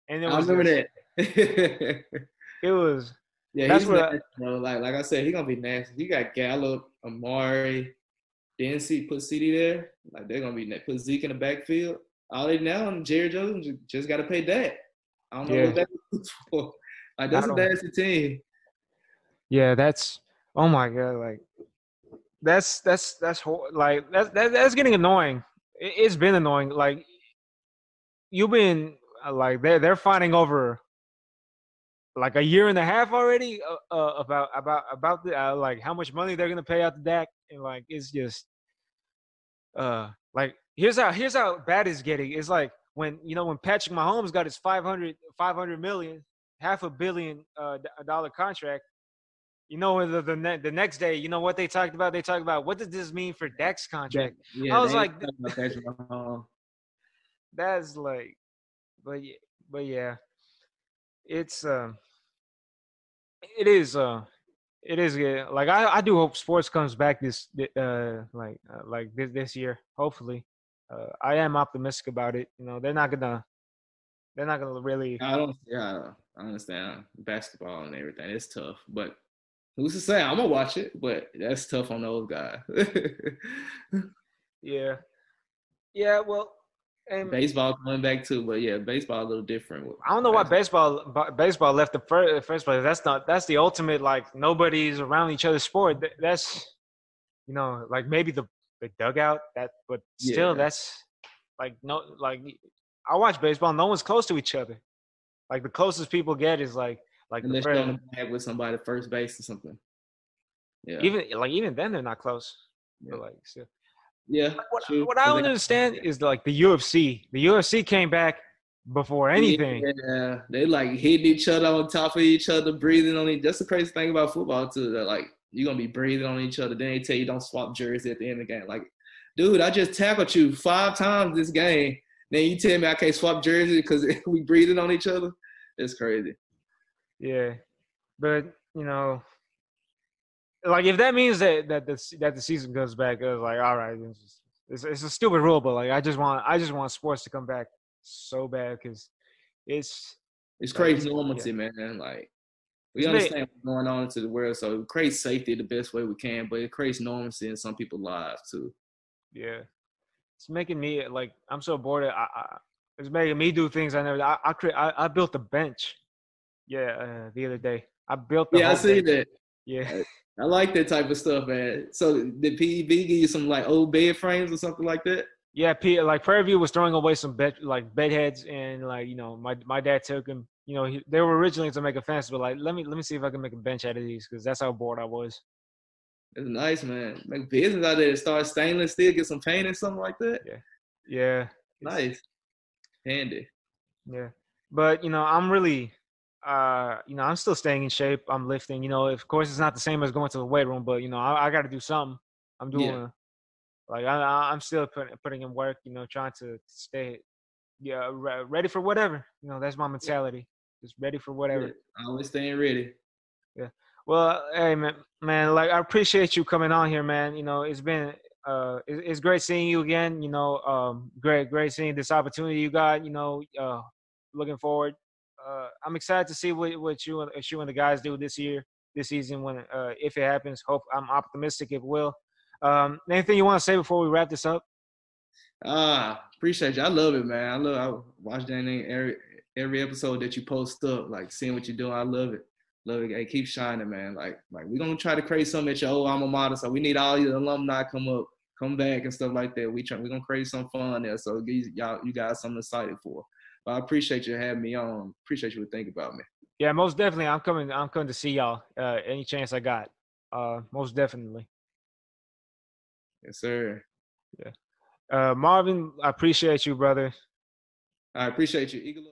And it was I remember this, that. it was Yeah, That's he's what nasty, bro. Like like I said, he gonna be nasty. You got Gallup, Amari, then see put CD there. Like they're gonna be put Zeke in the backfield. All they now and Jerry Jones just got to pay that. I don't know Yeah. what that is for. Like that's a I nasty team. Yeah, that's oh my god, like that's that's that's like that's that, that's getting annoying. It, it's been annoying. Like you've been uh, like they're they're fighting over like a year and a half already uh, uh, about about about the uh, like how much money they're gonna pay out the Dak, and like it's just uh like here's how here's how bad it's getting. It's like when you know when Patrick Mahomes got his 500 500 million, half a billion uh, dollar contract. You know the the, ne- the next day, you know what they talked about? They talked about what does this mean for Dak's contract? Yeah, I was like- ain't talking about Patrick Mahomes. That's like, but yeah, but yeah, it's um, it is uh, it is good. Like I I do hope sports comes back this uh like uh, like this this year. Hopefully, uh, I am optimistic about it. You know, they're not gonna they're not gonna really. I don't. Yeah, I understand basketball and everything. It's tough, but who's to say? I'm gonna watch it, but that's tough on those guys. Yeah, yeah. Well, and baseball coming back too, but yeah, baseball a little different. I don't know why baseball baseball left the first, first place. That's not that's the ultimate like nobody's around each other's sport. That's you know like maybe the the dugout that, but still Yeah. that's like no like I watch baseball. No one's close to each other. Like the closest people get is like like the Unless you're fir- on the bag with somebody first base or something. Yeah. even like even then they're not close. But Yeah. like still. yeah. What, what I don't understand is like the UFC. The UFC came back before anything. Yeah, they like hitting each other on top of each other, breathing on each. That's the crazy thing about football too. That like you're gonna be breathing on each other. Then they tell you don't swap jersey at the end of the game. Like, dude, I just tackled you five times this game. Then you tell me I can't swap jersey because we breathing on each other. It's crazy. Yeah, but you know, like if that means that that the that the season goes back, it's like all right, it's, just, it's it's a stupid rule, but like I just want I just want sports to come back so bad because it's It's Like, crazy yeah. normalcy, man. Like we understand what's going on into the world, so it creates safety the best way we can, but it creates normalcy in some people's lives too. yeah, it's making me like I'm so bored. I, I it's making me do things I never. I I, cre- I, I built a bench. Yeah, uh, the other day I built. The Yeah, I see that. Yeah. I like that type of stuff, man. So did PEV give you some like old bed frames or something like that? Yeah, P, like Prairie View was throwing away some bed like bed heads, and like you know, my my dad took them. You know, he, they were originally to make a fence, but like let me let me see if I can make a bench out of these because that's how bored I was. It's nice, man. Make business out there. To start stainless steel, get some paint and something like that. Yeah, yeah. Nice, handy. Yeah, but you know, I'm really, uh, you know, I'm still staying in shape. I'm lifting. You know, of course, it's not the same as going to the weight room, but you know, I, I got to do something. I'm doing, Yeah. like, I, I'm still putting putting in work. You know, trying to stay, yeah, re- ready for whatever. You know, that's my mentality. Just ready for whatever. Always staying ready. Yeah. Well, hey man, man, like I appreciate you coming on here, man. You know, it's been uh, it, it's great seeing you again. You know, um, great, great seeing this opportunity you got. You know, uh, looking forward. Uh, I'm excited to see what what you and you and the guys do this year, this season when uh, if it happens. Hope I'm optimistic it will. Um, anything you want to say before we wrap this up? Ah, appreciate you. I love it, man. I love. I watch that every every episode that you post up, like seeing what you're doing. I love it. Love it. Hey, keep shining, man. Like, like we're gonna try to create something at your old alma mater. So we need all your alumni come up, come back and stuff like that. We try. We're gonna create some fun there. So y'all, you guys, something excited for. But I appreciate you having me on. Appreciate you would think about me. Yeah, most definitely. I'm coming. I'm coming to see y'all. Uh, any chance I got. Uh, most definitely. Yes, sir. Yeah. Uh, Marvin, I appreciate you, brother. I appreciate you, Eagle.